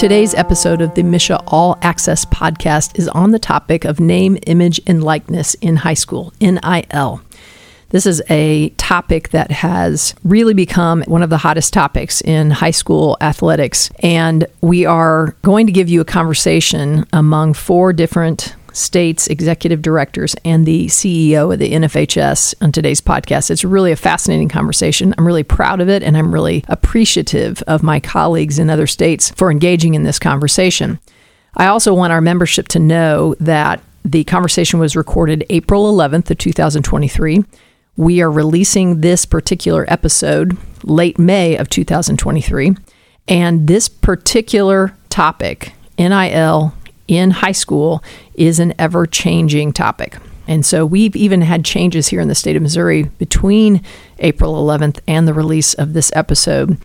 Today's episode of the MSHSAA All Access podcast is on the topic of name, image, and likeness in high school, NIL. This is a topic that has really become one of the hottest topics in high school athletics. And we are going to give you a conversation among four different states, executive directors, and the CEO of the NFHS on today's podcast. It's really a fascinating conversation. I'm really proud of it, and I'm really appreciative of my colleagues in other states for engaging in this conversation. I also want our membership to know that the conversation was recorded April 11th of 2023. We are releasing this particular episode late May of 2023, and this particular topic, NIL in high school is an ever changing topic. And so we've even had changes here in the state of Missouri between April 11th and the release of this episode.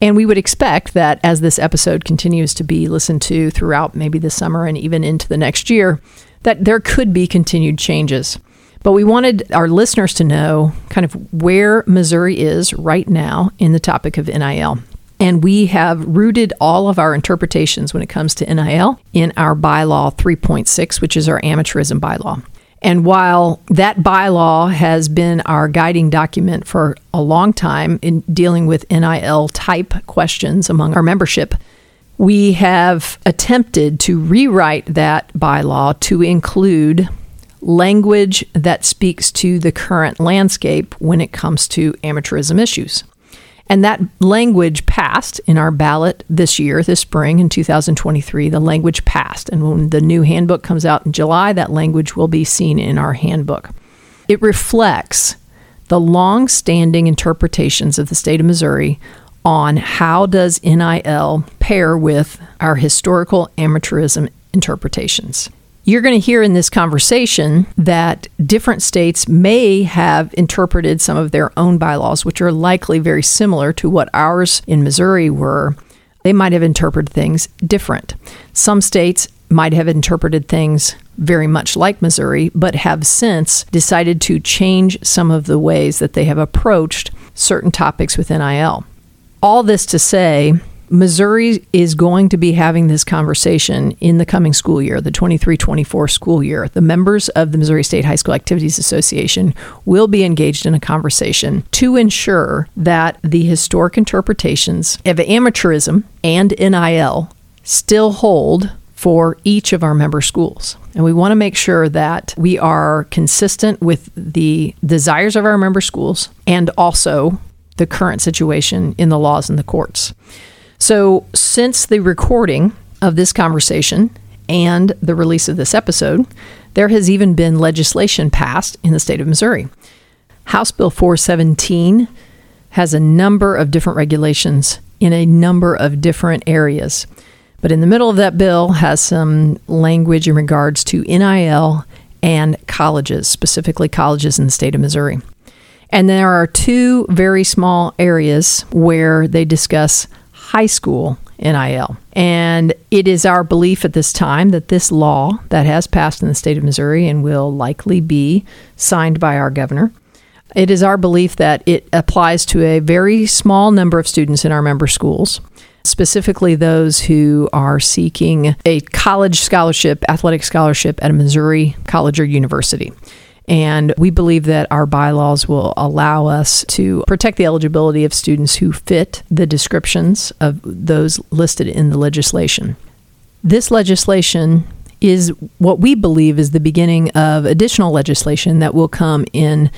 And we would expect that as this episode continues to be listened to throughout maybe the summer and even into the next year, that there could be continued changes. But we wanted our listeners to know kind of where Missouri is right now in the topic of NIL. And we have rooted all of our interpretations when it comes to NIL in our bylaw 3.6, which is our amateurism bylaw. And while that bylaw has been our guiding document for a long time in dealing with NIL type questions among our membership, we have attempted to rewrite that bylaw to include language that speaks to the current landscape when it comes to amateurism issues. And that language passed in our ballot this year, this spring in 2023. The language passed. And when the new handbook comes out in July, that language will be seen in our handbook. It reflects the long standing interpretations of the state of Missouri on how does NIL pair with our historical amateurism interpretations. You're going to hear in this conversation that different states may have interpreted some of their own bylaws, which are likely very similar to what ours in Missouri were. They might have interpreted things different. Some states might have interpreted things very much like Missouri, but have since decided to change some of the ways that they have approached certain topics with NIL. All this to say, Missouri is going to be having this conversation in the coming school year, the 23 24 school year. The members of the Missouri State High School Activities Association will be engaged in a conversation to ensure that the historic interpretations of amateurism and NIL still hold for each of our member schools. And we want to make sure that we are consistent with the desires of our member schools and also the current situation in the laws and the courts. So, since the recording of this conversation and the release of this episode, there has even been legislation passed in the state of Missouri. House Bill 417 has a number of different regulations in a number of different areas. But in the middle of that bill has some language in regards to NIL and colleges, specifically colleges in the state of Missouri. And there are two very small areas where they discuss high school NIL. And it is our belief at this time that this law that has passed in the state of Missouri and will likely be signed by our governor. It is our belief that it applies to a very small number of students in our member schools, specifically those who are seeking a college scholarship, athletic scholarship at a Missouri college or university. And we believe that our bylaws will allow us to protect the eligibility of students who fit the descriptions of those listed in the legislation. This legislation is what we believe is the beginning of additional legislation that will come in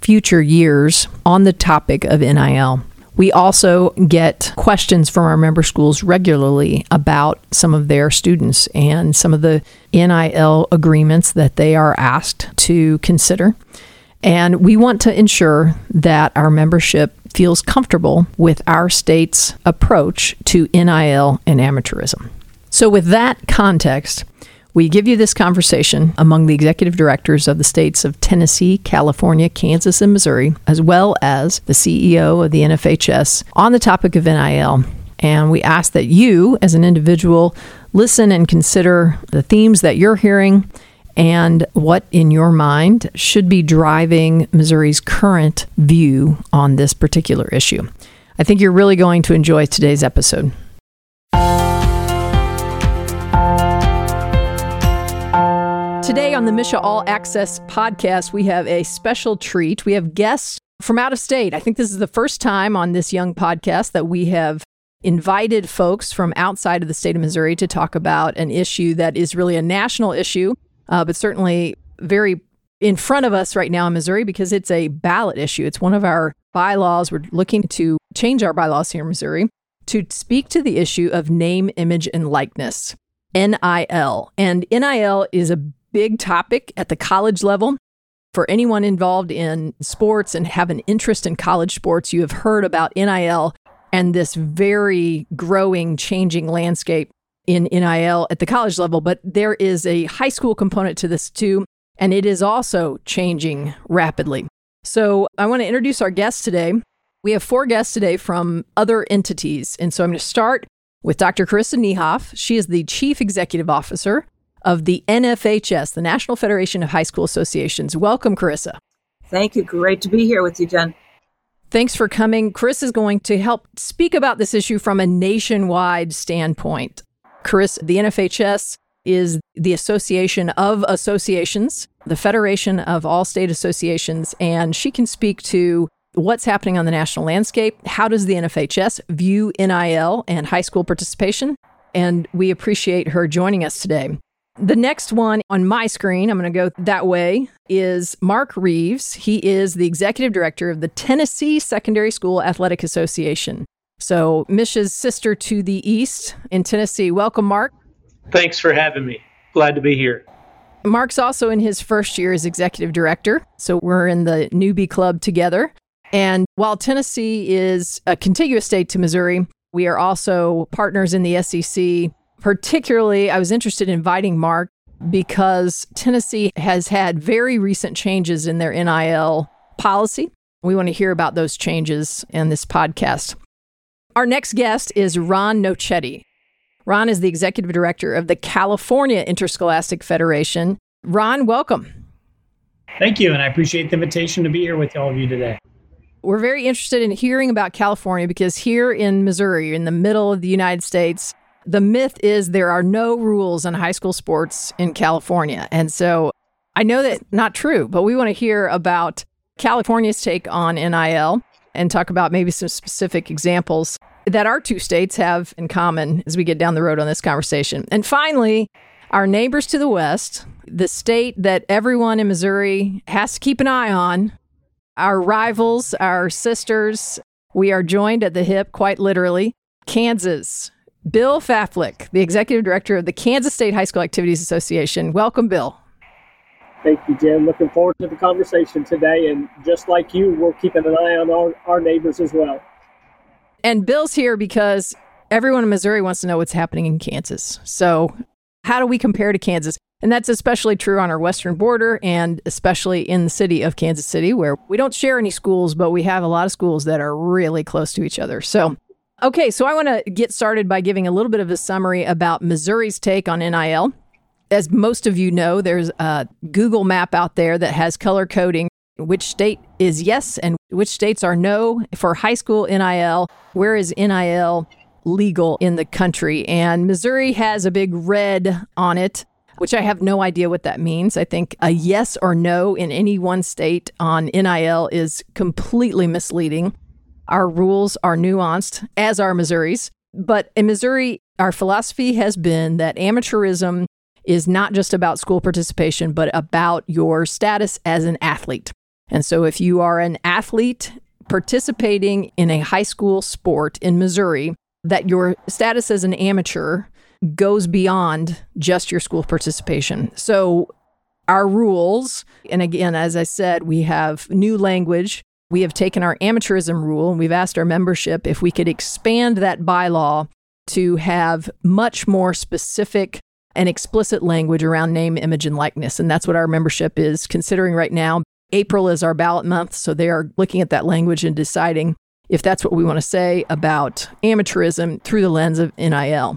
future years on the topic of NIL. We also get questions from our member schools regularly about some of their students and some of the NIL agreements that they are asked to consider. And we want to ensure that our membership feels comfortable with our state's approach to NIL and amateurism. So, with that context, we give you this conversation among the executive directors of the states of Tennessee, California, Kansas, and Missouri, as well as the CEO of the NFHS on the topic of NIL. And we ask that you, as an individual, listen and consider the themes that you're hearing and what, in your mind, should be driving Missouri's current view on this particular issue. I think you're really going to enjoy today's episode. Today on the MSHSAA All Access podcast, we have a special treat. We have guests from out of state. I think this is the first time on this young podcast that we have invited folks from outside of the state of Missouri to talk about an issue that is really a national issue, uh, but certainly very in front of us right now in Missouri because it's a ballot issue. It's one of our bylaws. We're looking to change our bylaws here in Missouri to speak to the issue of name, image, and likeness, NIL. And NIL is a big topic at the college level. For anyone involved in sports and have an interest in college sports, you have heard about NIL and this very growing, changing landscape in NIL at the college level. But there is a high school component to this too, and it is also changing rapidly. So I want to introduce our guests today. We have four guests today from other entities. And so I'm going to start with Dr. Carissa Niehoff. She is the Chief Executive Officer of the NFHS, the National Federation of High School Associations. Welcome, Carissa. Thank you. Great to be here with you, Jen. Thanks for coming. Chris is going to help speak about this issue from a nationwide standpoint. Chris, the NFHS is the Association of Associations, the Federation of All State Associations, and she can speak to what's happening on the national landscape. How does the NFHS view NIL and high school participation? And we appreciate her joining us today. The next one on my screen, I'm going to go that way, is Mark Reeves. He is the executive director of the Tennessee Secondary School Athletic Association. So, MSHSAA's sister to the east in Tennessee. Welcome, Mark. Thanks for having me. Glad to be here. Mark's also in his first year as executive director. So, we're in the newbie club together. And while Tennessee is a contiguous state to Missouri, we are also partners in the SEC Particularly, I was interested in inviting Mark because Tennessee has had very recent changes in their NIL policy. We want to hear about those changes in this podcast. Our next guest is Ron Nocetti. Ron is the executive director of the California Interscholastic Federation. Ron, welcome. Thank you, and I appreciate the invitation to be here with all of you today. We're very interested in hearing about California because here in Missouri, in the middle of the United States, the myth is there are no rules in high school sports in California. And so I know that not true, but we want to hear about California's take on NIL and talk about maybe some specific examples that our two states have in common as we get down the road on this conversation. And finally, our neighbors to the west, the state that everyone in Missouri has to keep an eye on, our rivals, our sisters, we are joined at the hip, quite literally, Kansas. Bill Faflick, the executive director of the Kansas State High School Activities Association. Welcome, Bill. Thank you, Jim. Looking forward to the conversation today. And just like you, we're keeping an eye on our, our neighbors as well. And Bill's here because everyone in Missouri wants to know what's happening in Kansas. So, how do we compare to Kansas? And that's especially true on our western border and especially in the city of Kansas City, where we don't share any schools, but we have a lot of schools that are really close to each other. So, Okay, so I want to get started by giving a little bit of a summary about Missouri's take on NIL. As most of you know, there's a Google map out there that has color coding which state is yes and which states are no for high school NIL. Where is NIL legal in the country? And Missouri has a big red on it, which I have no idea what that means. I think a yes or no in any one state on NIL is completely misleading. Our rules are nuanced, as are Missouri's. But in Missouri, our philosophy has been that amateurism is not just about school participation, but about your status as an athlete. And so if you are an athlete participating in a high school sport in Missouri, that your status as an amateur goes beyond just your school participation. So our rules, and again, as I said, we have new language we have taken our amateurism rule and we've asked our membership if we could expand that bylaw to have much more specific and explicit language around name, image, and likeness. And that's what our membership is considering right now. April is our ballot month, so they are looking at that language and deciding if that's what we want to say about amateurism through the lens of NIL.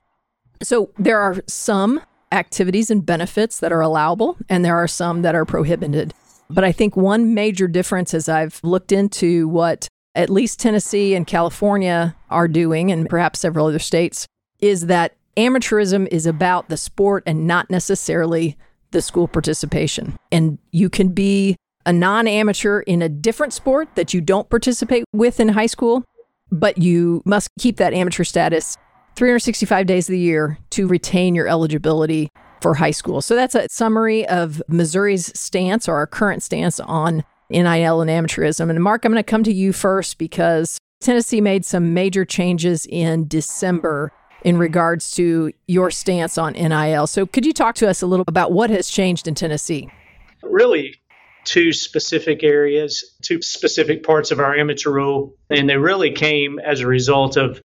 So there are some activities and benefits that are allowable, and there are some that are prohibited. But I think one major difference as I've looked into what at least Tennessee and California are doing, and perhaps several other states, is that amateurism is about the sport and not necessarily the school participation. And you can be a non amateur in a different sport that you don't participate with in high school, but you must keep that amateur status 365 days of the year to retain your eligibility for high school. So that's a summary of Missouri's stance or our current stance on NIL and amateurism. And Mark, I'm going to come to you first because Tennessee made some major changes in December in regards to your stance on NIL. So could you talk to us a little about what has changed in Tennessee? Really, two specific areas, two specific parts of our amateur rule, and they really came as a result of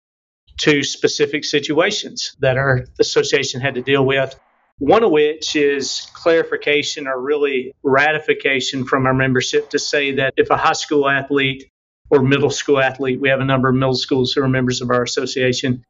two specific situations that our association had to deal with. One of which is clarification or really ratification from our membership to say that if a high school athlete or middle school athlete, we have a number of middle schools who are members of our association,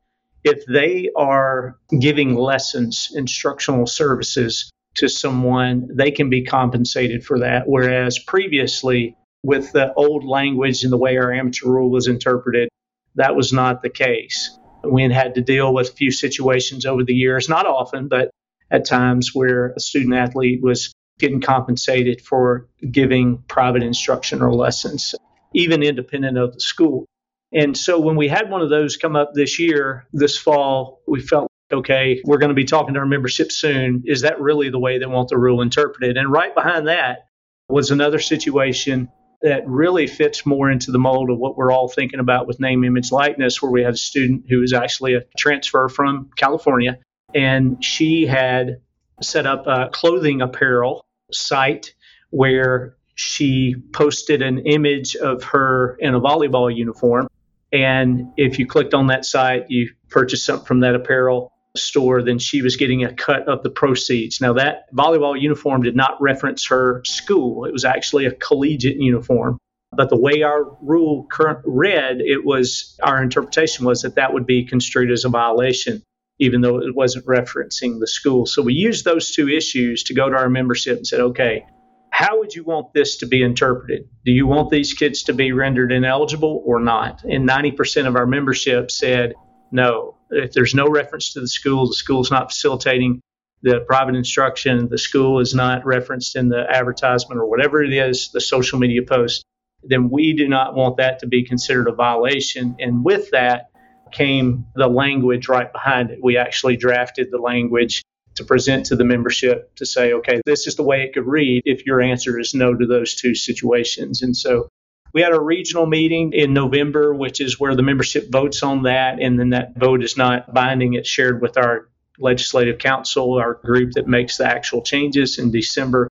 if they are giving lessons, instructional services to someone, they can be compensated for that. Whereas previously, with the old language and the way our amateur rule was interpreted, that was not the case. We had to deal with a few situations over the years, not often, but at times where a student athlete was getting compensated for giving private instruction or lessons, even independent of the school. And so when we had one of those come up this year, this fall, we felt okay, we're going to be talking to our membership soon. Is that really the way they want the rule interpreted? And right behind that was another situation that really fits more into the mold of what we're all thinking about with name, image, likeness, where we have a student who is actually a transfer from California, and she had set up a clothing apparel site where she posted an image of her in a volleyball uniform. And if you clicked on that site, you purchased something from that apparel store, then she was getting a cut of the proceeds. Now, that volleyball uniform did not reference her school, it was actually a collegiate uniform. But the way our rule current read, it was our interpretation was that that would be construed as a violation, even though it wasn't referencing the school. So we used those two issues to go to our membership and said, okay, how would you want this to be interpreted? Do you want these kids to be rendered ineligible or not? And 90% of our membership said no. If there's no reference to the school, the school is not facilitating the private instruction, the school is not referenced in the advertisement or whatever it is, the social media post, then we do not want that to be considered a violation. And with that came the language right behind it. We actually drafted the language to present to the membership to say, okay, this is the way it could read if your answer is no to those two situations. And so we had a regional meeting in November, which is where the membership votes on that. And then that vote is not binding, it's shared with our legislative council, our group that makes the actual changes in December.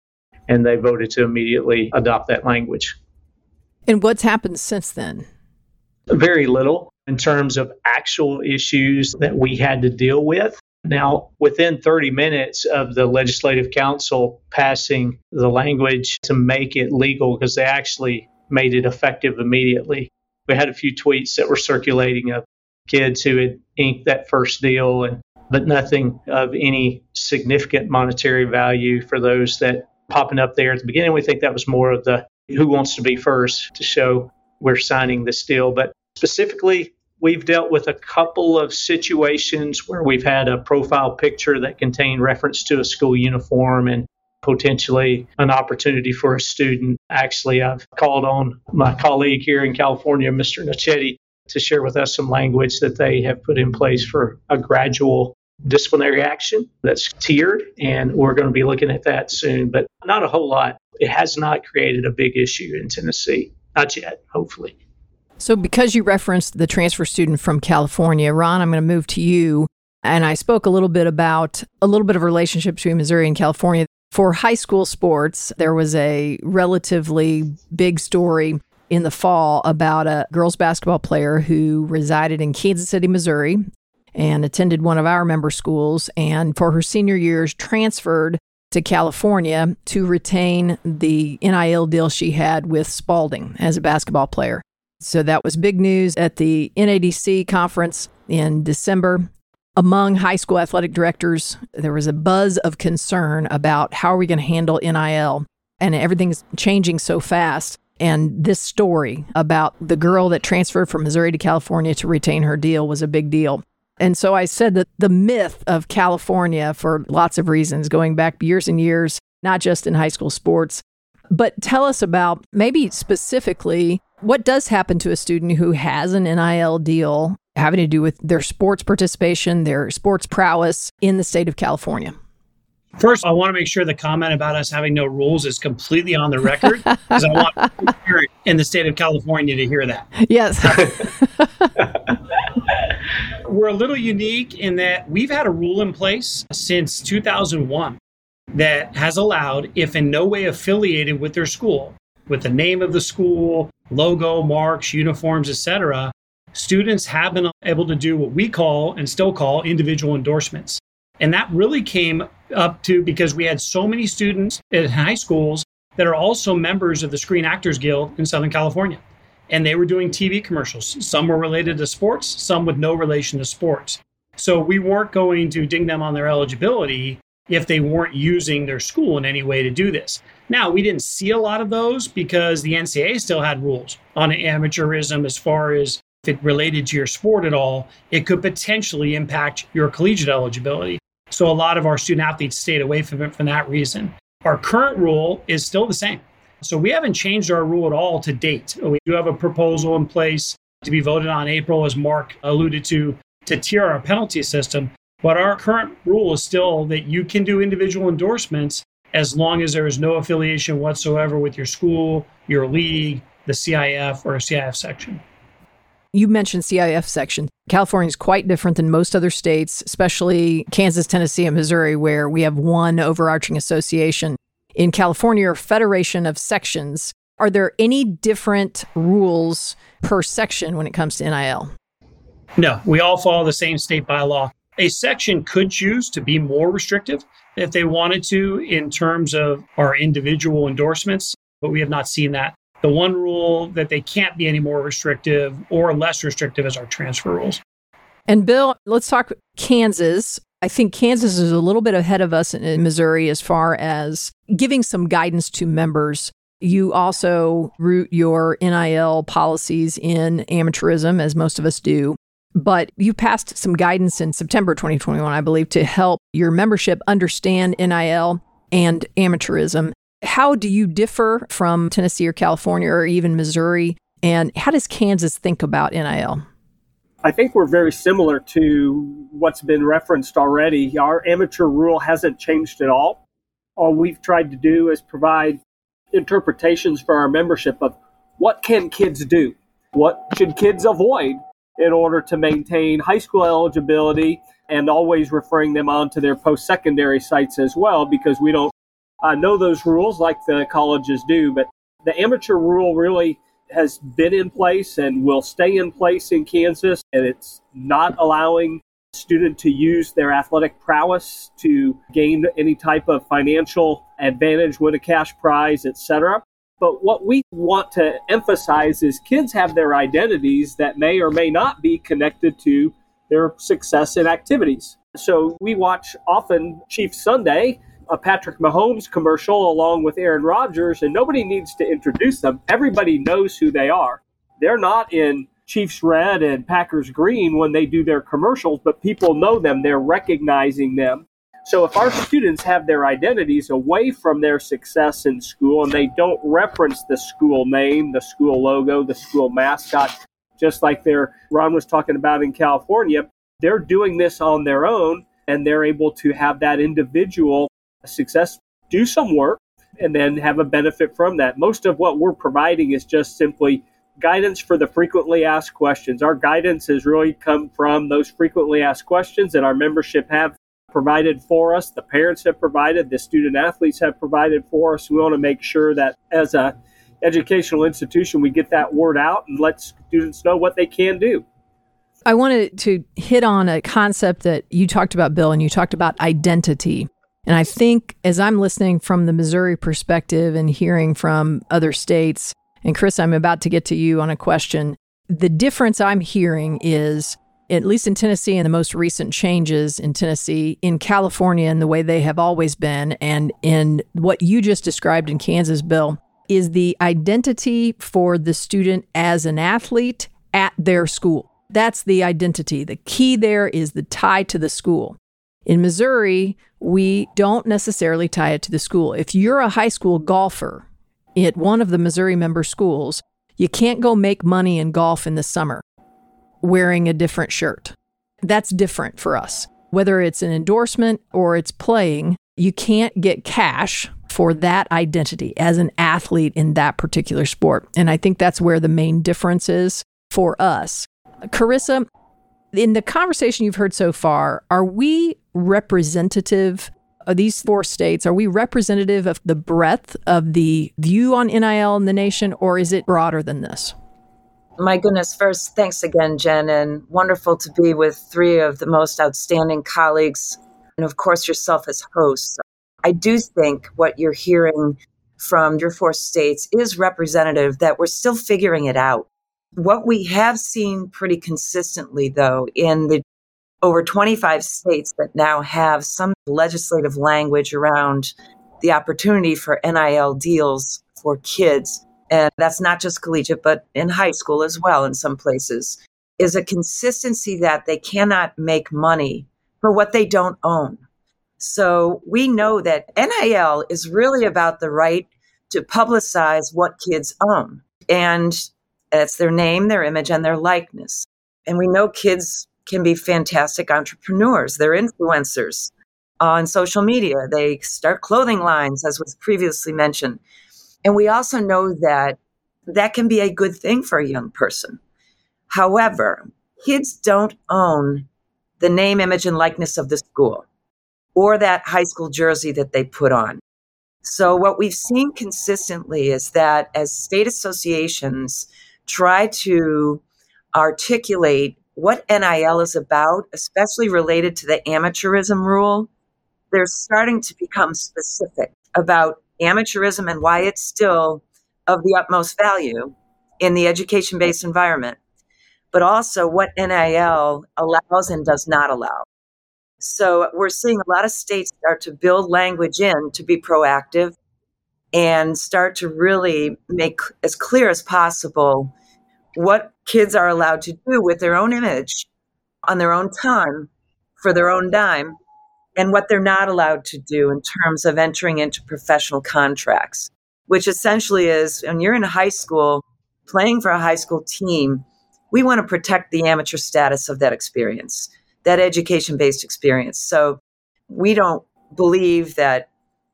And they voted to immediately adopt that language. And what's happened since then? Very little in terms of actual issues that we had to deal with. Now, within 30 minutes of the legislative council passing the language to make it legal, because they actually made it effective immediately. We had a few tweets that were circulating of kids who had inked that first deal and but nothing of any significant monetary value for those that popping up there at the beginning. We think that was more of the who wants to be first to show we're signing this deal. But specifically, we've dealt with a couple of situations where we've had a profile picture that contained reference to a school uniform and potentially an opportunity for a student. Actually, I've called on my colleague here in California, Mr. Nocetti, to share with us some language that they have put in place for a gradual disciplinary action that's tiered, and we're going to be looking at that soon, but not a whole lot. It has not created a big issue in Tennessee. Not yet, hopefully. So, because you referenced the transfer student from California, Ron, I'm going to move to you. And I spoke a little bit about a little bit of relationship between Missouri and California. For high school sports, there was a relatively big story in the fall about a girls basketball player who resided in Kansas City, Missouri, and attended one of our member schools. And for her senior years, transferred to California to retain the NIL deal she had with Spalding as a basketball player. So that was big news at the NADC conference in December among high school athletic directors, there was a buzz of concern about how are we going to handle NIL? And everything's changing so fast. And this story about the girl that transferred from Missouri to California to retain her deal was a big deal. And so I said that the myth of California, for lots of reasons, going back years and years, not just in high school sports. But tell us about maybe specifically what does happen to a student who has an NIL deal having to do with their sports participation, their sports prowess in the state of California. First, I want to make sure the comment about us having no rules is completely on the record because I want in the state of California to hear that. Yes. We're a little unique in that we've had a rule in place since 2001 that has allowed, if in no way affiliated with their school, with the name of the school, logo, marks, uniforms, etc., students have been able to do what we call and still call individual endorsements. And that really came up to because we had so many students at high schools that are also members of the Screen Actors Guild in Southern California. And they were doing TV commercials. Some were related to sports, some with no relation to sports. So we weren't going to ding them on their eligibility if they weren't using their school in any way to do this. Now, we didn't see a lot of those because the NCAA still had rules on amateurism as far as if it related to your sport at all, it could potentially impact your collegiate eligibility. So a lot of our student athletes stayed away from it for that reason. Our current rule is still the same. So we haven't changed our rule at all to date. We do have a proposal in place to be voted on April, as Mark alluded to, to tier our penalty system. But our current rule is still that you can do individual endorsements as long as there is no affiliation whatsoever with your school, your league, the CIF, or a CIF section. You mentioned CIF section. California is quite different than most other states, especially Kansas, Tennessee, and Missouri, where we have one overarching association. In California, or federation of sections. Are there any different rules per section when it comes to NIL? No, we all follow the same state bylaw. A section could choose to be more restrictive if they wanted to in terms of our individual endorsements, but we have not seen that. The one rule that they can't be any more restrictive or less restrictive is our transfer rules. And Bill, let's talk Kansas. I think Kansas is a little bit ahead of us in Missouri as far as giving some guidance to members. You also root your NIL policies in amateurism, as most of us do. But you passed some guidance in September 2021, I believe, to help your membership understand NIL and amateurism. How do you differ from Tennessee or California or even Missouri? And how does Kansas think about NIL? I think we're very similar to what's been referenced already. Our amateur rule hasn't changed at all. All we've tried to do is provide interpretations for our membership of what can kids do? What should kids avoid in order to maintain high school eligibility and always referring them on to their post secondary sites as well because we don't uh, know those rules like the colleges do, but the amateur rule really has been in place and will stay in place in Kansas, and it's not allowing student to use their athletic prowess to gain any type of financial advantage, win a cash prize, etc. But what we want to emphasize is kids have their identities that may or may not be connected to their success in activities. So we watch often Chief Sunday a Patrick Mahomes commercial along with Aaron Rodgers, and nobody needs to introduce them. Everybody knows who they are. They're not in Chiefs red and Packers green when they do their commercials, but people know them. They're recognizing them. So if our students have their identities away from their success in school and they don't reference the school name, the school logo, the school mascot, just like their Ron was talking about in California, they're doing this on their own and they're able to have that individual success, do some work, and then have a benefit from that. Most of what we're providing is just simply guidance for the frequently asked questions. Our guidance has really come from those frequently asked questions that our membership have provided for us, the parents have provided, the student athletes have provided for us. We want to make sure that as a educational institution we get that word out and let students know what they can do. I wanted to hit on a concept that you talked about, Bill, and you talked about identity. And I think as I'm listening from the Missouri perspective and hearing from other states, and Chris, I'm about to get to you on a question. The difference I'm hearing is, at least in Tennessee and the most recent changes in Tennessee, in California and the way they have always been, and in what you just described in Kansas, Bill, is the identity for the student as an athlete at their school. That's the identity. The key there is the tie to the school. In Missouri, we don't necessarily tie it to the school. If you're a high school golfer at one of the Missouri member schools, you can't go make money in golf in the summer wearing a different shirt. That's different for us. Whether it's an endorsement or it's playing, you can't get cash for that identity as an athlete in that particular sport. And I think that's where the main difference is for us. Carissa, in the conversation you've heard so far, are we representative of these four states? Are we representative of the breadth of the view on NIL in the nation, or is it broader than this? My goodness, first, thanks again, Jen, and wonderful to be with three of the most outstanding colleagues, and of course, yourself as host. I do think what you're hearing from your four states is representative that we're still figuring it out. What we have seen pretty consistently, though, in the over 25 states that now have some legislative language around the opportunity for NIL deals for kids, and that's not just collegiate, but in high school as well, in some places, is a consistency that they cannot make money for what they don't own. So we know that NIL is really about the right to publicize what kids own. And it's their name, their image, and their likeness. And we know kids can be fantastic entrepreneurs. They're influencers on social media. They start clothing lines, as was previously mentioned. And we also know that that can be a good thing for a young person. However, kids don't own the name, image, and likeness of the school or that high school jersey that they put on. So, what we've seen consistently is that as state associations try to articulate what NIL is about, especially related to the amateurism rule, they're starting to become specific about amateurism and why it's still of the utmost value in the education based environment, but also what NIL allows and does not allow. So we're seeing a lot of states start to build language in to be proactive and start to really make as clear as possible what kids are allowed to do with their own image on their own time for their own dime and what they're not allowed to do in terms of entering into professional contracts, which essentially is when you're in high school playing for a high school team, we want to protect the amateur status of that experience that education based experience. So we don't believe that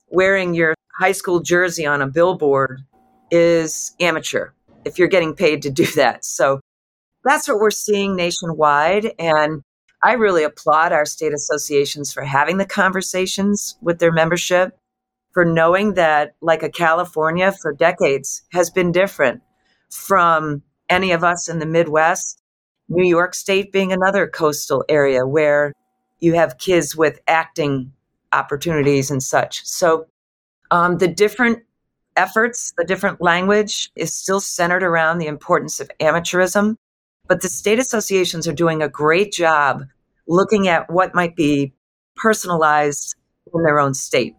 wearing your high school jersey on a billboard is amateur if you're getting paid to do that. So that's what we're seeing nationwide. And I really applaud our state associations for having the conversations with their membership, for knowing that, like a California for decades, has been different from any of us in the Midwest New York State being another coastal area where you have kids with acting opportunities and such. So um, the different efforts, the different language is still centered around the importance of amateurism. But the state associations are doing a great job looking at what might be personalized in their own state.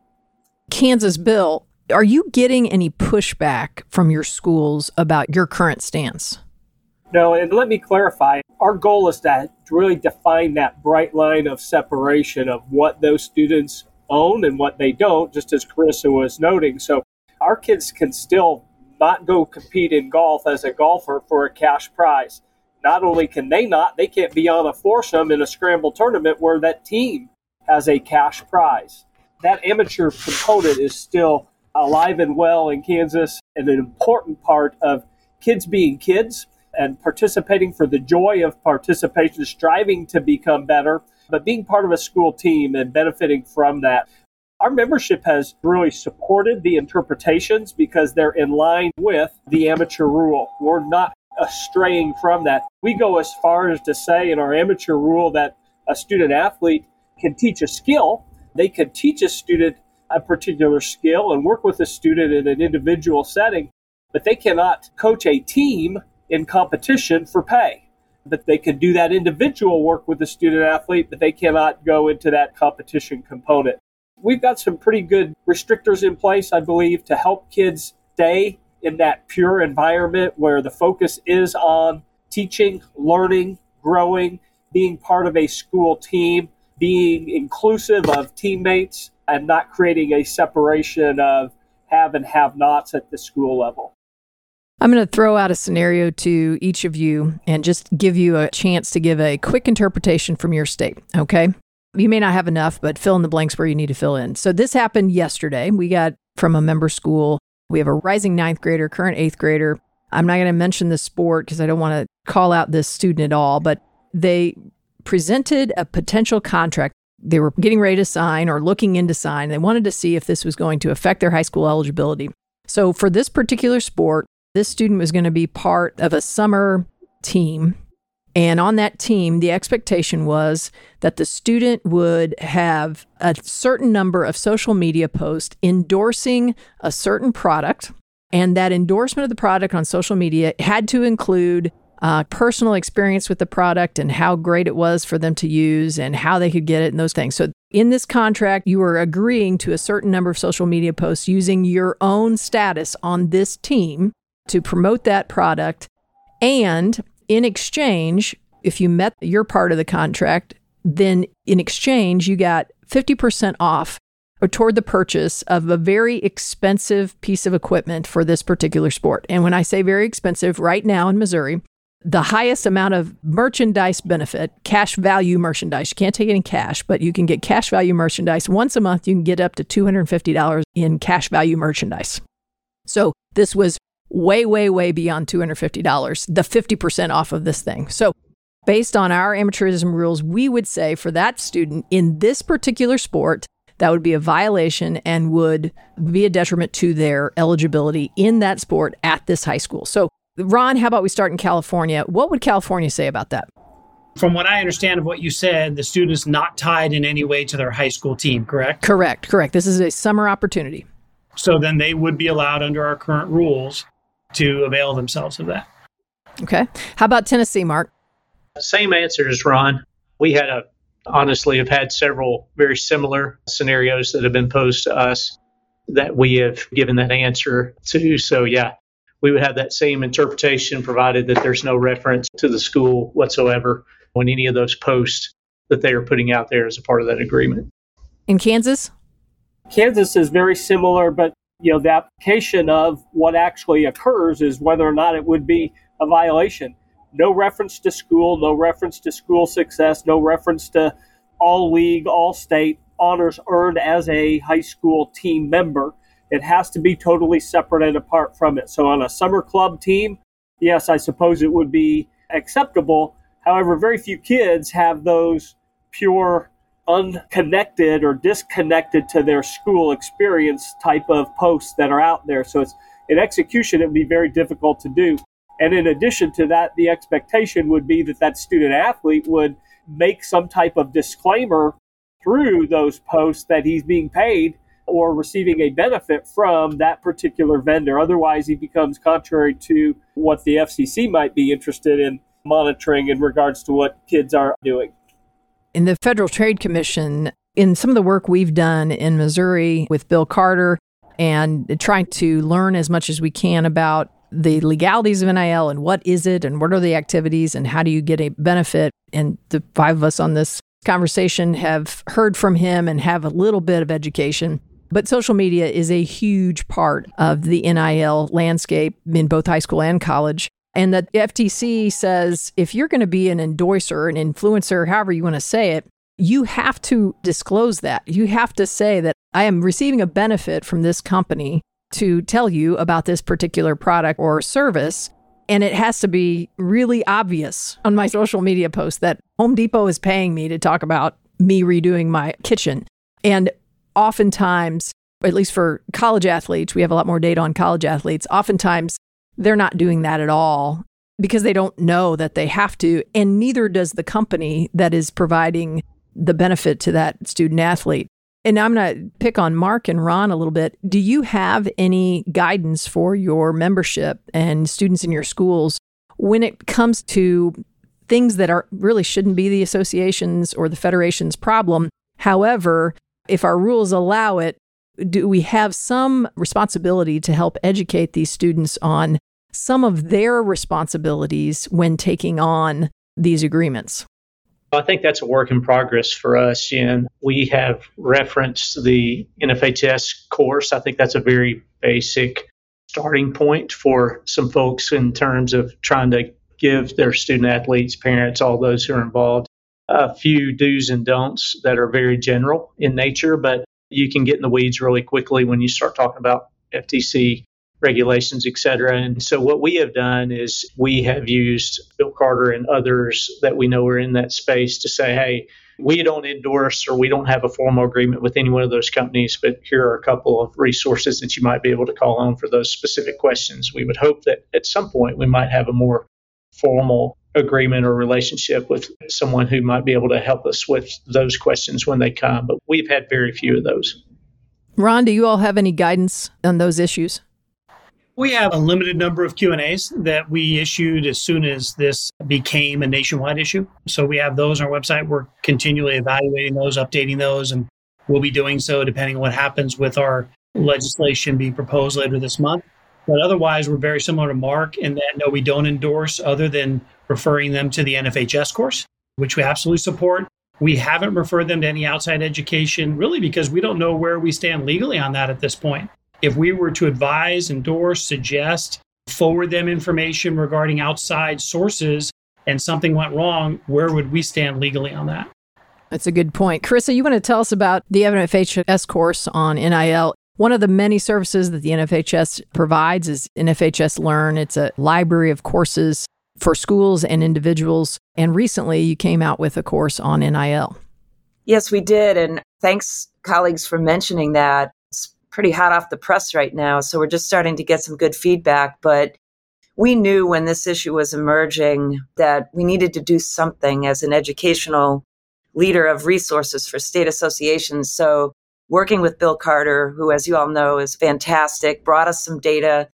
Kansas Bill, are you getting any pushback from your schools about your current stance? No, and let me clarify. Our goal is to really define that bright line of separation of what those students own and what they don't, just as Carissa was noting. So our kids can still not go compete in golf as a golfer for a cash prize. Not only can they not, they can't be on a foursome in a scramble tournament where that team has a cash prize. That amateur component is still alive and well in Kansas and an important part of kids being kids and participating for the joy of participation, striving to become better, but being part of a school team and benefiting from that. Our membership has really supported the interpretations because they're in line with the amateur rule. We're not straying from that. We go as far as to say in our amateur rule that a student athlete can teach a skill. They can teach a student a particular skill and work with a student in an individual setting, but they cannot coach a team in competition for pay. That they can do that individual work with the student athlete, but they cannot go into that competition component. We've got some pretty good restrictors in place, I believe, to help kids stay in that pure environment where the focus is on teaching, learning, growing, being part of a school team, being inclusive of teammates, and not creating a separation of have and have nots at the school level. I'm going to throw out a scenario to each of you and just give you a chance to give a quick interpretation from your state. Okay. You may not have enough, but fill in the blanks where you need to fill in. So this happened yesterday. We got from a member school. We have a rising ninth grader, current eighth grader. I'm not going to mention the sport because I don't want to call out this student at all, but they presented a potential contract they were getting ready to sign or looking into sign. They wanted to see if this was going to affect their high school eligibility. So for this particular sport, this student was going to be part of a summer team. And on that team, the expectation was that the student would have a certain number of social media posts endorsing a certain product. And that endorsement of the product on social media had to include uh, personal experience with the product and how great it was for them to use and how they could get it and those things. So, in this contract, you are agreeing to a certain number of social media posts using your own status on this team to promote that product. And in exchange, if you met your part of the contract, then in exchange, you got 50% off or toward the purchase of a very expensive piece of equipment for this particular sport. And when I say very expensive, right now in Missouri, the highest amount of merchandise benefit, cash value merchandise. You can't take it in cash, but you can get cash value merchandise. Once a month, you can get up to $250 in cash value merchandise. So this was way, way, way beyond $250, the 50% off of this thing. So based on our amateurism rules, we would say for that student in this particular sport, that would be a violation and would be a detriment to their eligibility in that sport at this high school. So Ron, how about we start in California? What would California say about that? From what I understand of what you said, the student is not tied in any way to their high school team, correct? Correct, correct. This is a summer opportunity. So then they would be allowed under our current rules to avail themselves of that. Okay. How about Tennessee, Mark? Same answer as Ron. We had a honestly have had several very similar scenarios that have been posed to us that we have given that answer to. So yeah, we would have that same interpretation provided that there's no reference to the school whatsoever on any of those posts that they are putting out there as a part of that agreement. In Kansas? Kansas is very similar, but you know the application of what actually occurs is whether or not it would be a violation. No reference to school, no reference to school success, no reference to all league, all state honors earned as a high school team member. It has to be totally separate and apart from it. So on a summer club team, yes, I suppose it would be acceptable. However, very few kids have those pure, unconnected or disconnected to their school experience type of posts that are out there. So it's in execution, it would be very difficult to do. And in addition to that, the expectation would be that that student athlete would make some type of disclaimer through those posts that he's being paid or receiving a benefit from that particular vendor. Otherwise, he becomes contrary to what the FCC might be interested in monitoring in regards to what kids are doing. In the Federal Trade Commission, in some of the work we've done in Missouri with Bill Carter and trying to learn as much as we can about the legalities of NIL and what is it and what are the activities and how do you get a benefit. And the five of us on this conversation have heard from him and have a little bit of education. But social media is a huge part of the NIL landscape in both high school and college. And the FTC says if you're going to be an endorser, an influencer, however you want to say it, you have to disclose that. You have to say that I am receiving a benefit from this company to tell you about this particular product or service. And it has to be really obvious on my social media post that Home Depot is paying me to talk about me redoing my kitchen. And oftentimes, at least for college athletes, we have a lot more data on college athletes. Oftentimes, they're not doing that at all because they don't know that they have to, and neither does the company that is providing the benefit to that student athlete. And I'm going to pick on Mark and Ron a little bit. Do you have any guidance for your membership and students in your schools when it comes to things that are really shouldn't be the associations or the federation's problem? However, if our rules allow it, do we have some responsibility to help educate these students on some of their responsibilities when taking on these agreements? I think that's a work in progress for us, Jen. We have referenced the NFHS course. I think that's a very basic starting point for some folks in terms of trying to give their student athletes, parents, all those who are involved, a few do's and don'ts that are very general in nature, but you can get in the weeds really quickly when you start talking about FTC regulations, et cetera. And so what we have done is we have used Bill Carter and others that we know are in that space to say, hey, we don't endorse or we don't have a formal agreement with any one of those companies, but here are a couple of resources that you might be able to call on for those specific questions. We would hope that at some point we might have a more formal agreement or relationship with someone who might be able to help us with those questions when they come, but we've had very few of those. Ron, do you all have any guidance on those issues? We have a limited number of Q&As that we issued as soon as this became a nationwide issue. So we have those on our website. We're continually evaluating those, updating those, and we'll be doing so depending on what happens with our legislation being proposed later this month. But otherwise, we're very similar to Mark in that no, we don't endorse other than referring them to the NFHS course, which we absolutely support. We haven't referred them to any outside education really because we don't know where we stand legally on that at this point. If we were to advise, endorse, suggest, forward them information regarding outside sources and something went wrong, where would we stand legally on that? That's a good point. Carissa, you want to tell us about the NFHS course on NIL? One of the many services that the NFHS provides is NFHS Learn. It's a library of courses for schools and individuals. And recently you came out with a course on NIL. Yes, we did. And thanks, colleagues, for mentioning that pretty hot off the press right now. So we're just starting to get some good feedback. But we knew when this issue was emerging that we needed to do something as an educational leader of resources for state associations. So working with Bill Carter, who, as you all know, is fantastic, brought us some data,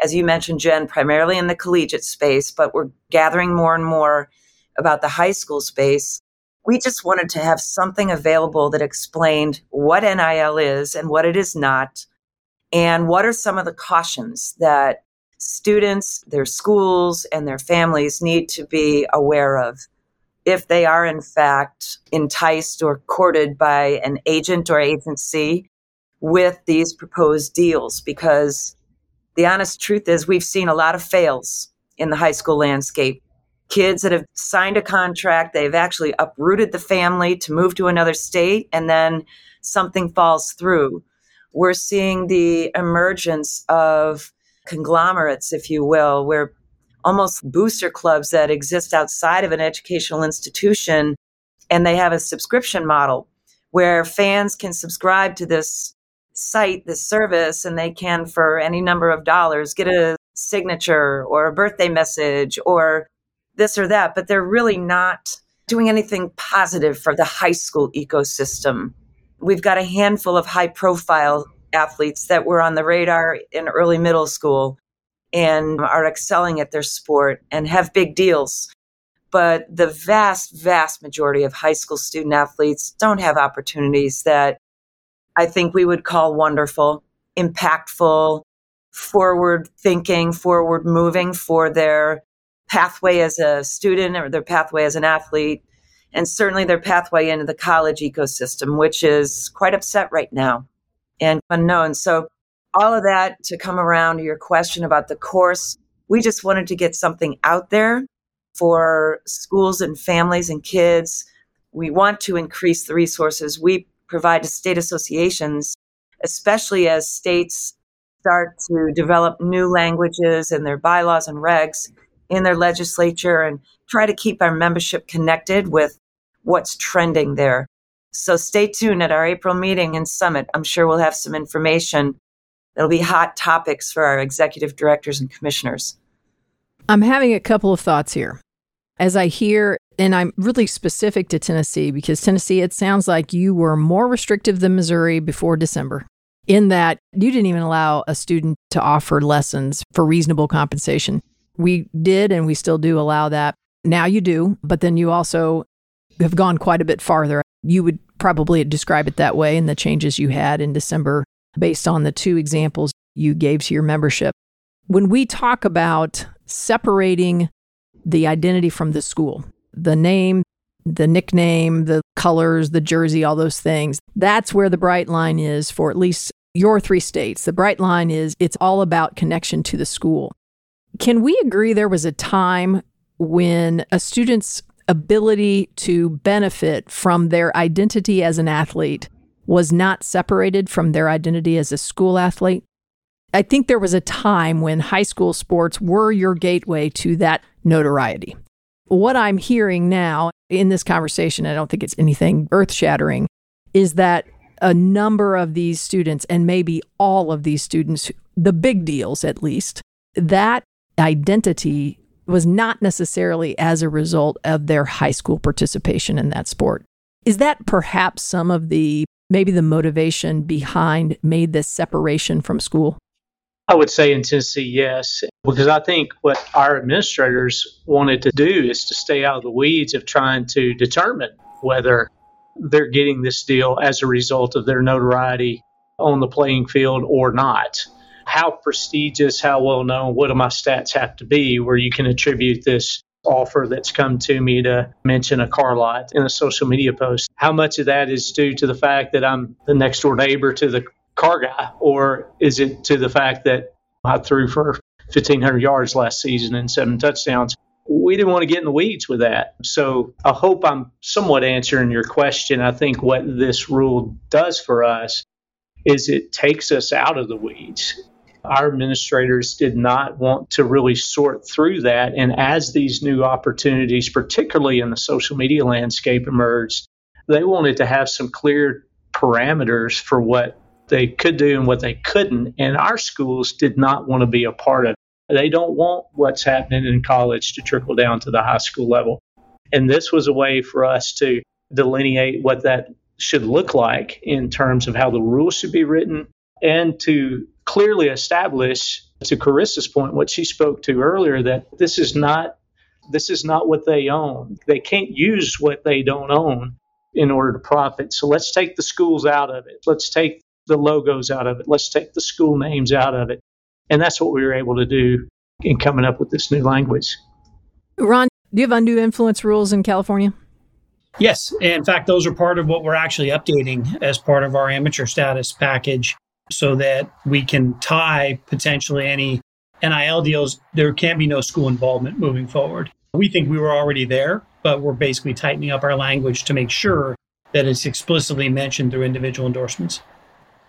as you mentioned, Jen, primarily in the collegiate space, but we're gathering more and more about the high school space we just wanted to have something available that explained what NIL is and what it is not, and what are some of the cautions that students, their schools, and their families need to be aware of if they are, in fact, enticed or courted by an agent or agency with these proposed deals. Because the honest truth is, we've seen a lot of fails in the high school landscape kids that have signed a contract, they've actually uprooted the family to move to another state, and then something falls through. We're seeing the emergence of conglomerates, if you will, where almost booster clubs that exist outside of an educational institution, and they have a subscription model where fans can subscribe to this site, this service, and they can, for any number of dollars, get a signature or a birthday message or this or that, but they're really not doing anything positive for the high school ecosystem. We've got a handful of high profile athletes that were on the radar in early middle school and are excelling at their sport and have big deals. But the vast, vast majority of high school student athletes don't have opportunities that I think we would call wonderful, impactful, forward thinking, forward moving for their pathway as a student or their pathway as an athlete, and certainly their pathway into the college ecosystem, which is quite upset right now and unknown. So, all of that to come around to your question about the course, we just wanted to get something out there for schools and families and kids. We want to increase the resources we provide to state associations, especially as states start to develop new languages and their bylaws and regs in their legislature and try to keep our membership connected with what's trending there. So stay tuned at our April meeting and summit. I'm sure we'll have some information that'll be hot topics for our executive directors and commissioners. I'm having a couple of thoughts here. As I hear, and I'm really specific to Tennessee because Tennessee, it sounds like you were more restrictive than Missouri before December in that you didn't even allow a student to offer lessons for reasonable compensation. We did and we still do allow that. Now you do, but then you also have gone quite a bit farther. You would probably describe it that way in the changes you had in December based on the two examples you gave to your membership. When we talk about separating the identity from the school, the name, the nickname, the colors, the jersey, all those things. That's where the bright line is for at least your three states. The bright line is it's all about connection to the school. Can we agree there was a time when a student's ability to benefit from their identity as an athlete was not separated from their identity as a school athlete? I think there was a time when high school sports were your gateway to that notoriety. What I'm hearing now in this conversation, I don't think it's anything earth shattering, is that a number of these students, and maybe all of these students, the big deals at least, that identity was not necessarily as a result of their high school participation in that sport. Is that perhaps some of the maybe the motivation behind made this separation from school? I would say in Tennessee, yes, because I think what our administrators wanted to do is to stay out of the weeds of trying to determine whether they're getting this deal as a result of their notoriety on the playing field or not how prestigious, how well known, what do my stats have to be where you can attribute this offer that's come to me to mention a car lot in a social media post? How much of that is due to the fact that I'm the next door neighbor to the car guy, or is it to the fact that I threw for 1,500 yards last season and seven touchdowns? We didn't want to get in the weeds with that. So I hope I'm somewhat answering your question. I think what this rule does for us is it takes us out of the weeds our administrators did not want to really sort through that. And as these new opportunities, particularly in the social media landscape, emerged, they wanted to have some clear parameters for what they could do and what they couldn't. And our schools did not want to be a part of it. They don't want what's happening in college to trickle down to the high school level. And this was a way for us to delineate what that should look like in terms of how the rules should be written and to clearly establish to Carissa's point what she spoke to earlier that this is not this is not what they own. They can't use what they don't own in order to profit. So let's take the schools out of it. Let's take the logos out of it. Let's take the school names out of it. And that's what we were able to do in coming up with this new language. Ron, do you have undue influence rules in California? Yes. In fact, those are part of what we're actually updating as part of our amateur status package so that we can tie potentially any NIL deals. There can be no school involvement moving forward. We think we were already there, but we're basically tightening up our language to make sure that it's explicitly mentioned through individual endorsements.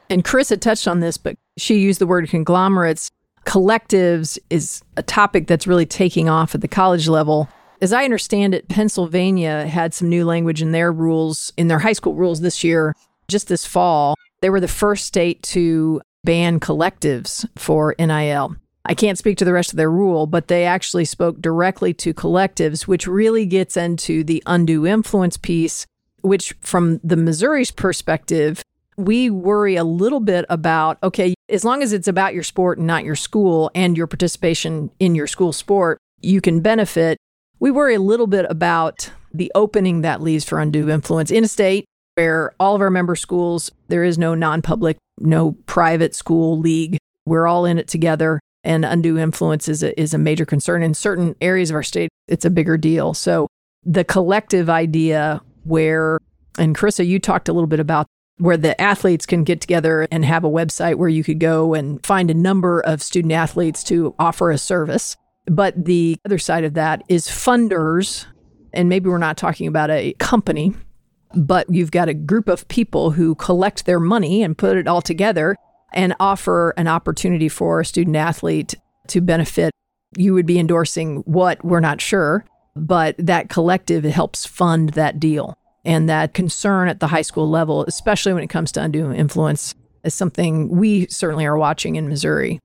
And Chris had touched on this, but she used the word conglomerates. Collectives is a topic that's really taking off at the college level. As I understand it, Pennsylvania had some new language in their rules, in their high school rules this year, just this fall. They were the first state to ban collectives for NIL. I can't speak to the rest of their rule, but they actually spoke directly to collectives, which really gets into the undue influence piece, which, from the Missouri's perspective, we worry a little bit about okay, as long as it's about your sport and not your school and your participation in your school sport, you can benefit. We worry a little bit about the opening that leaves for undue influence in a state where all of our member schools, there is no non public, no private school league. We're all in it together. And undue influence is a, is a major concern. In certain areas of our state, it's a bigger deal. So the collective idea where, and Carissa, you talked a little bit about where the athletes can get together and have a website where you could go and find a number of student athletes to offer a service. But the other side of that is funders, and maybe we're not talking about a company, but you've got a group of people who collect their money and put it all together and offer an opportunity for a student athlete to benefit. You would be endorsing what we're not sure, but that collective helps fund that deal. And that concern at the high school level, especially when it comes to undue influence, is something we certainly are watching in Missouri.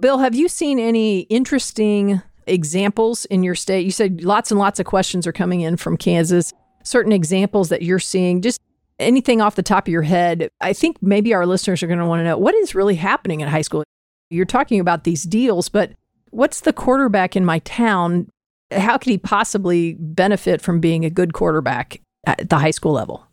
Bill, have you seen any interesting examples in your state? You said lots and lots of questions are coming in from Kansas certain examples that you're seeing, just anything off the top of your head. I think maybe our listeners are going to want to know what is really happening in high school. You're talking about these deals, but what's the quarterback in my town? How could he possibly benefit from being a good quarterback at the high school level?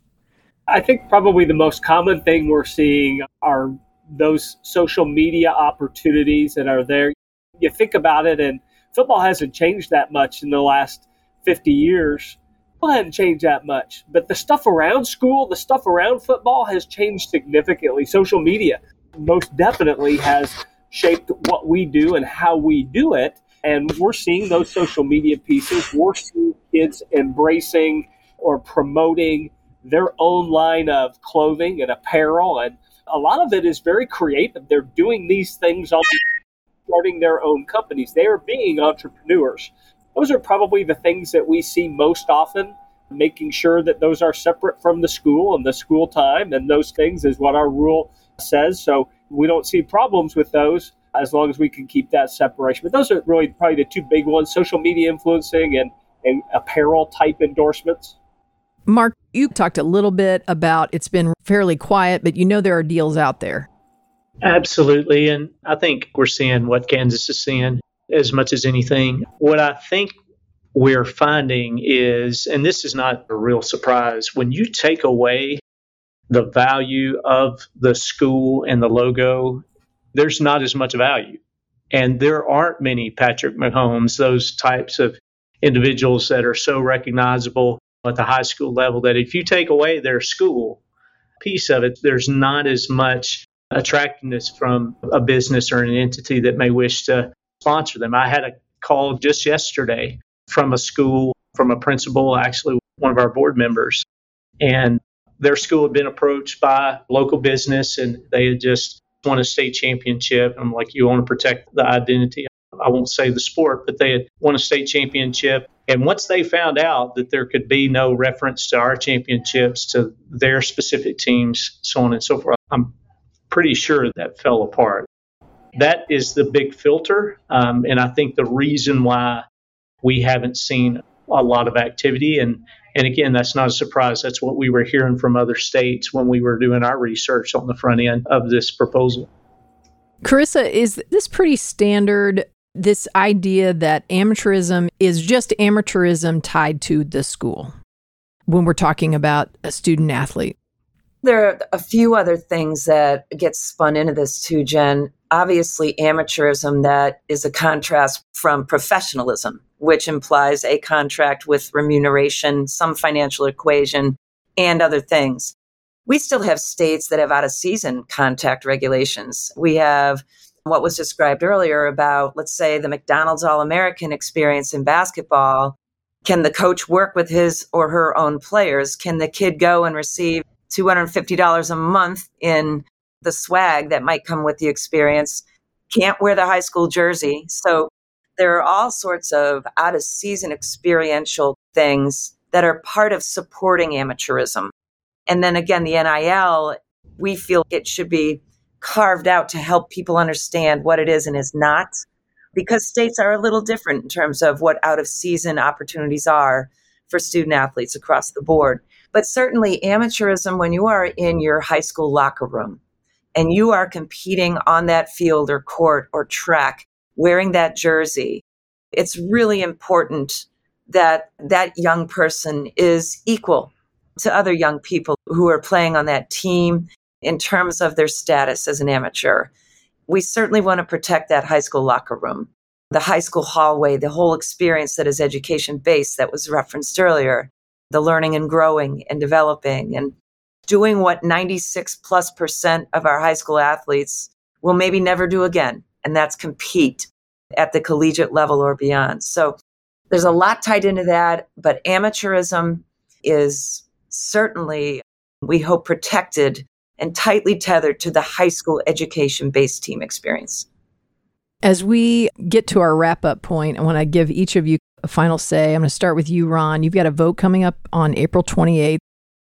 I think probably the most common thing we're seeing are those social media opportunities that are there. You think about it, and football hasn't changed that much in the last 50 years football hadn't changed that much, but the stuff around school, the stuff around football has changed significantly. Social media most definitely has shaped what we do and how we do it. And we're seeing those social media pieces. We're seeing kids embracing or promoting their own line of clothing and apparel. And a lot of it is very creative. They're doing these things on starting their own companies. They are being entrepreneurs. Those are probably the things that we see most often, making sure that those are separate from the school and the school time. And those things is what our rule says. So we don't see problems with those as long as we can keep that separation. But those are really probably the two big ones social media influencing and, and apparel type endorsements. Mark, you talked a little bit about it's been fairly quiet, but you know there are deals out there. Absolutely. And I think we're seeing what Kansas is seeing as much as anything. What I think we're finding is, and this is not a real surprise, when you take away the value of the school and the logo, there's not as much value. And there aren't many Patrick Mahomes, those types of individuals that are so recognizable at the high school level that if you take away their school piece of it, there's not as much attractiveness from a business or an entity that may wish to sponsor them. I had a call just yesterday from a school, from a principal, actually one of our board members, and their school had been approached by local business and they had just won a state championship. I'm like, you want to protect the identity. I won't say the sport, but they had won a state championship. And once they found out that there could be no reference to our championships, to their specific teams, so on and so forth, I'm pretty sure that fell apart. That is the big filter. Um, and I think the reason why we haven't seen a lot of activity and and again that's not a surprise that's what we were hearing from other states when we were doing our research on the front end of this proposal Carissa, is this pretty standard? This idea that amateurism is just amateurism tied to the school when we're talking about a student athlete? There are a few other things that get spun into this too, Jen. Obviously, amateurism that is a contrast from professionalism which implies a contract with remuneration, some financial equation, and other things. We still have states that have out of season contact regulations. We have what was described earlier about, let's say, the McDonald's All American experience in basketball. Can the coach work with his or her own players? Can the kid go and receive $250 a month in the swag that might come with the experience? Can't wear the high school jersey. So there are all sorts of out of season experiential things that are part of supporting amateurism. And then again, the NIL, we feel it should be carved out to help people understand what it is and is not, because states are a little different in terms of what out of season opportunities are for student athletes across the board. But certainly, amateurism, when you are in your high school locker room and you are competing on that field or court or track wearing that jersey, it's really important that that young person is equal to other young people who are playing on that team in terms of their status as an amateur. We certainly want to protect that high school locker room, the high school hallway, the whole experience that is education based that was referenced earlier, the learning and growing and developing and doing what 96 plus percent of our high school athletes will maybe never do again and that's compete at the collegiate level or beyond. So there's a lot tied into that, but amateurism is certainly, we hope, protected and tightly tethered to the high school education based team experience. As we get to our wrap up point, I want to give each of you a final say. I'm going to start with you, Ron. You've got a vote coming up on April 28th.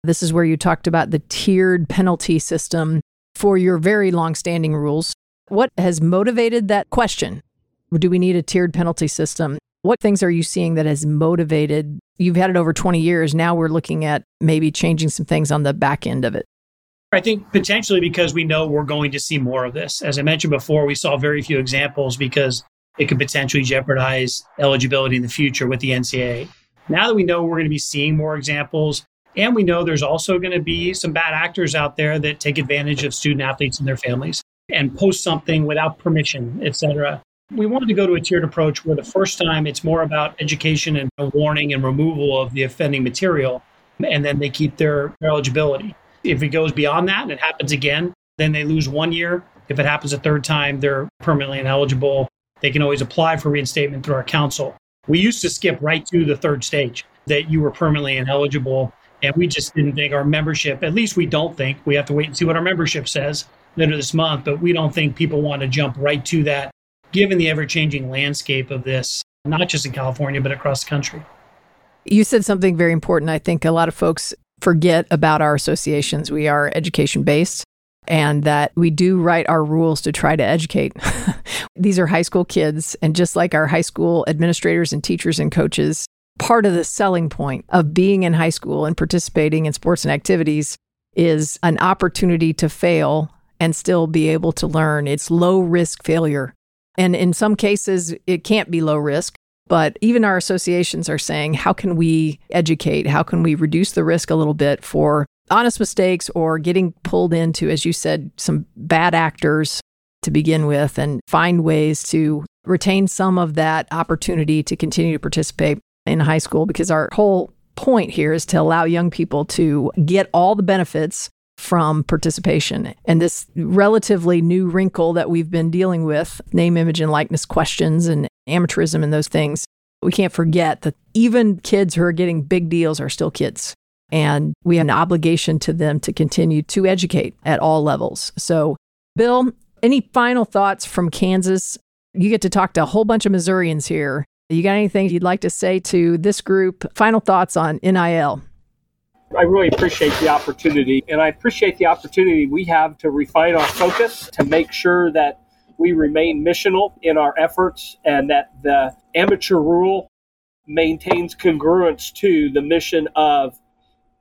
This is where you talked about the tiered penalty system for your very long standing rules. What has motivated that question? Do we need a tiered penalty system? What things are you seeing that has motivated? You've had it over 20 years. Now we're looking at maybe changing some things on the back end of it. I think potentially because we know we're going to see more of this. As I mentioned before, we saw very few examples because it could potentially jeopardize eligibility in the future with the NCAA. Now that we know we're going to be seeing more examples, and we know there's also going to be some bad actors out there that take advantage of student athletes and their families and post something without permission, et cetera. We wanted to go to a tiered approach where the first time it's more about education and warning and removal of the offending material, and then they keep their, their eligibility. If it goes beyond that and it happens again, then they lose one year. If it happens a third time, they're permanently ineligible. They can always apply for reinstatement through our council. We used to skip right to the third stage that you were permanently ineligible. And we just didn't think our membership, at least we don't think, we have to wait and see what our membership says later this month, but we don't think people want to jump right to that given the ever changing landscape of this, not just in California, but across the country. You said something very important. I think a lot of folks forget about our associations. We are education based and that we do write our rules to try to educate. These are high school kids, and just like our high school administrators and teachers and coaches, part of the selling point of being in high school and participating in sports and activities is an opportunity to fail and still be able to learn. It's low risk failure. And in some cases, it can't be low risk. But even our associations are saying, how can we educate? How can we reduce the risk a little bit for honest mistakes or getting pulled into, as you said, some bad actors to begin with and find ways to retain some of that opportunity to continue to participate in high school? Because our whole point here is to allow young people to get all the benefits from participation. And this relatively new wrinkle that we've been dealing with name, image, and likeness questions and amateurism and those things we can't forget that even kids who are getting big deals are still kids. And we have an obligation to them to continue to educate at all levels. So, Bill, any final thoughts from Kansas? You get to talk to a whole bunch of Missourians here. You got anything you'd like to say to this group? Final thoughts on NIL? I really appreciate the opportunity, and I appreciate the opportunity we have to refine our focus to make sure that we remain missional in our efforts and that the amateur rule maintains congruence to the mission of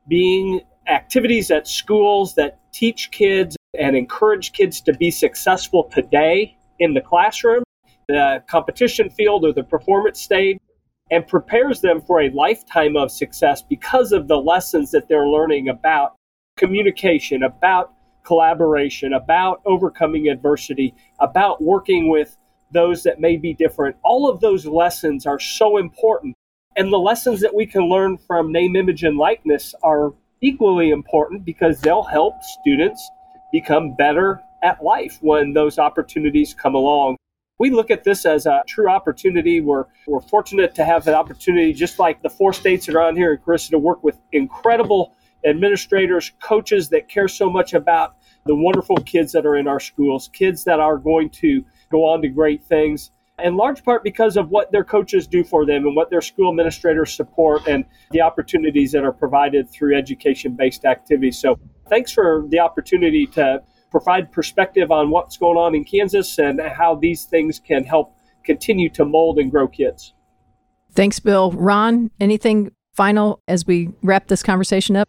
being activities at schools that teach kids and encourage kids to be successful today in the classroom, the competition field, or the performance stage, and prepares them for a lifetime of success because of the lessons that they're learning about communication, about collaboration, about overcoming adversity, about working with those that may be different. All of those lessons are so important. And the lessons that we can learn from name, image, and likeness are equally important because they'll help students become better at life when those opportunities come along. We look at this as a true opportunity. We're, we're fortunate to have the opportunity, just like the four states that are on here, in Carissa, to work with incredible administrators, coaches that care so much about the wonderful kids that are in our schools, kids that are going to go on to great things, in large part because of what their coaches do for them and what their school administrators support and the opportunities that are provided through education based activities. So, thanks for the opportunity to provide perspective on what's going on in Kansas and how these things can help continue to mold and grow kids. Thanks, Bill. Ron, anything final as we wrap this conversation up?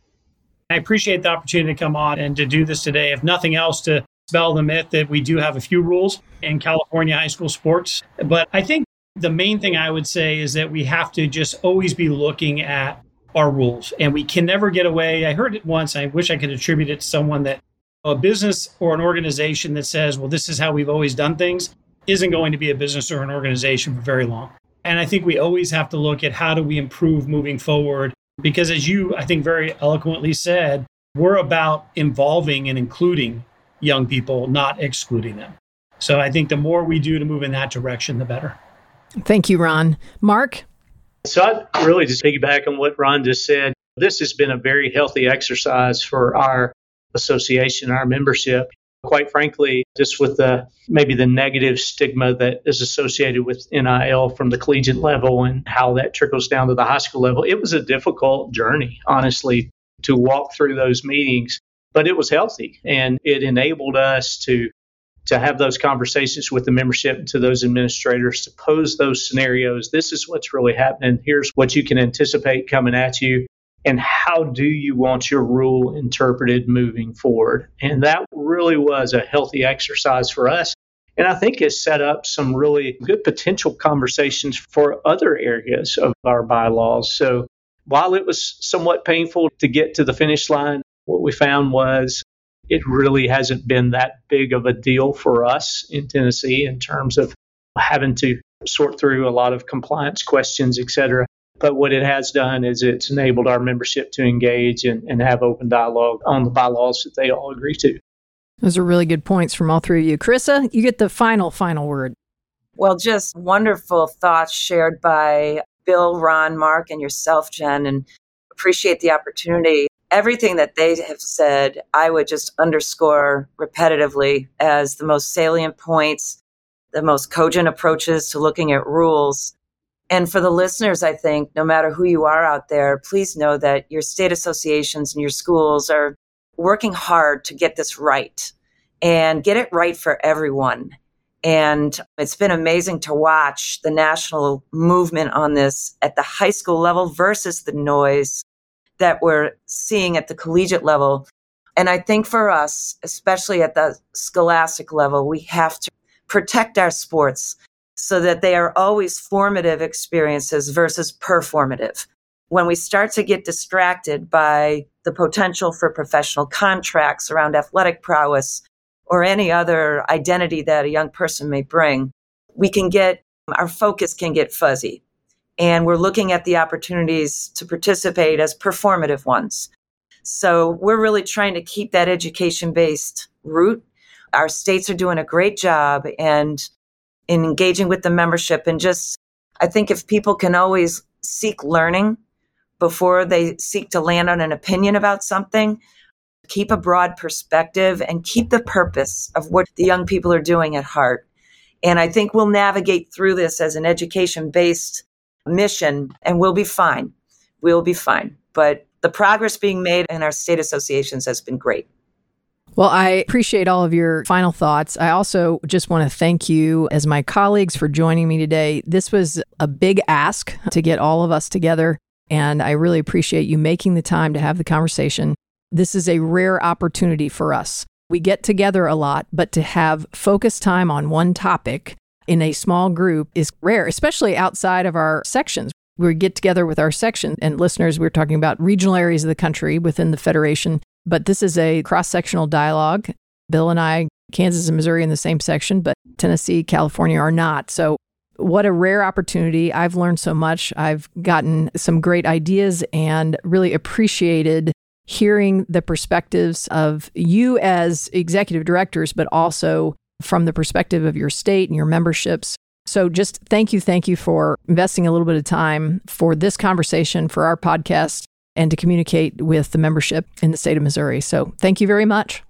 I appreciate the opportunity to come on and to do this today. If nothing else, to dispel the myth that we do have a few rules in California high school sports. But I think the main thing I would say is that we have to just always be looking at our rules and we can never get away. I heard it once. I wish I could attribute it to someone that a business or an organization that says, well, this is how we've always done things isn't going to be a business or an organization for very long. And I think we always have to look at how do we improve moving forward because as you, I think, very eloquently said, we're about involving and including young people, not excluding them. So I think the more we do to move in that direction, the better. Thank you, Ron. Mark? So I really just piggyback on what Ron just said. This has been a very healthy exercise for our association, our membership quite frankly, just with the maybe the negative stigma that is associated with NIL from the collegiate level and how that trickles down to the high school level, it was a difficult journey, honestly, to walk through those meetings. But it was healthy and it enabled us to to have those conversations with the membership to those administrators to pose those scenarios. This is what's really happening. Here's what you can anticipate coming at you and how do you want your rule interpreted moving forward? And that really was a healthy exercise for us. And I think has set up some really good potential conversations for other areas of our bylaws. So while it was somewhat painful to get to the finish line, what we found was it really hasn't been that big of a deal for us in Tennessee in terms of having to sort through a lot of compliance questions, et cetera. But what it has done is it's enabled our membership to engage and, and have open dialogue on the bylaws that they all agree to. Those are really good points from all three of you. Carissa, you get the final, final word. Well, just wonderful thoughts shared by Bill, Ron, Mark, and yourself, Jen, and appreciate the opportunity. Everything that they have said, I would just underscore repetitively as the most salient points, the most cogent approaches to looking at rules. And for the listeners, I think no matter who you are out there, please know that your state associations and your schools are working hard to get this right and get it right for everyone. And it's been amazing to watch the national movement on this at the high school level versus the noise that we're seeing at the collegiate level. And I think for us, especially at the scholastic level, we have to protect our sports so that they are always formative experiences versus performative. When we start to get distracted by the potential for professional contracts around athletic prowess or any other identity that a young person may bring, we can get our focus can get fuzzy. And we're looking at the opportunities to participate as performative ones. So we're really trying to keep that education based route. Our states are doing a great job and in engaging with the membership and just I think if people can always seek learning before they seek to land on an opinion about something, keep a broad perspective and keep the purpose of what the young people are doing at heart. And I think we'll navigate through this as an education based mission and we'll be fine. We'll be fine. But the progress being made in our state associations has been great. Well, I appreciate all of your final thoughts. I also just want to thank you as my colleagues for joining me today. This was a big ask to get all of us together, and I really appreciate you making the time to have the conversation. This is a rare opportunity for us. We get together a lot, but to have focused time on one topic in a small group is rare, especially outside of our sections. We get together with our section and listeners, we're talking about regional areas of the country within the Federation, but this is a cross sectional dialogue. Bill and I, Kansas and Missouri in the same section, but Tennessee, California are not. So what a rare opportunity. I've learned so much. I've gotten some great ideas and really appreciated hearing the perspectives of you as executive directors, but also from the perspective of your state and your memberships. So, just thank you, thank you for investing a little bit of time for this conversation, for our podcast, and to communicate with the membership in the state of Missouri. So, thank you very much.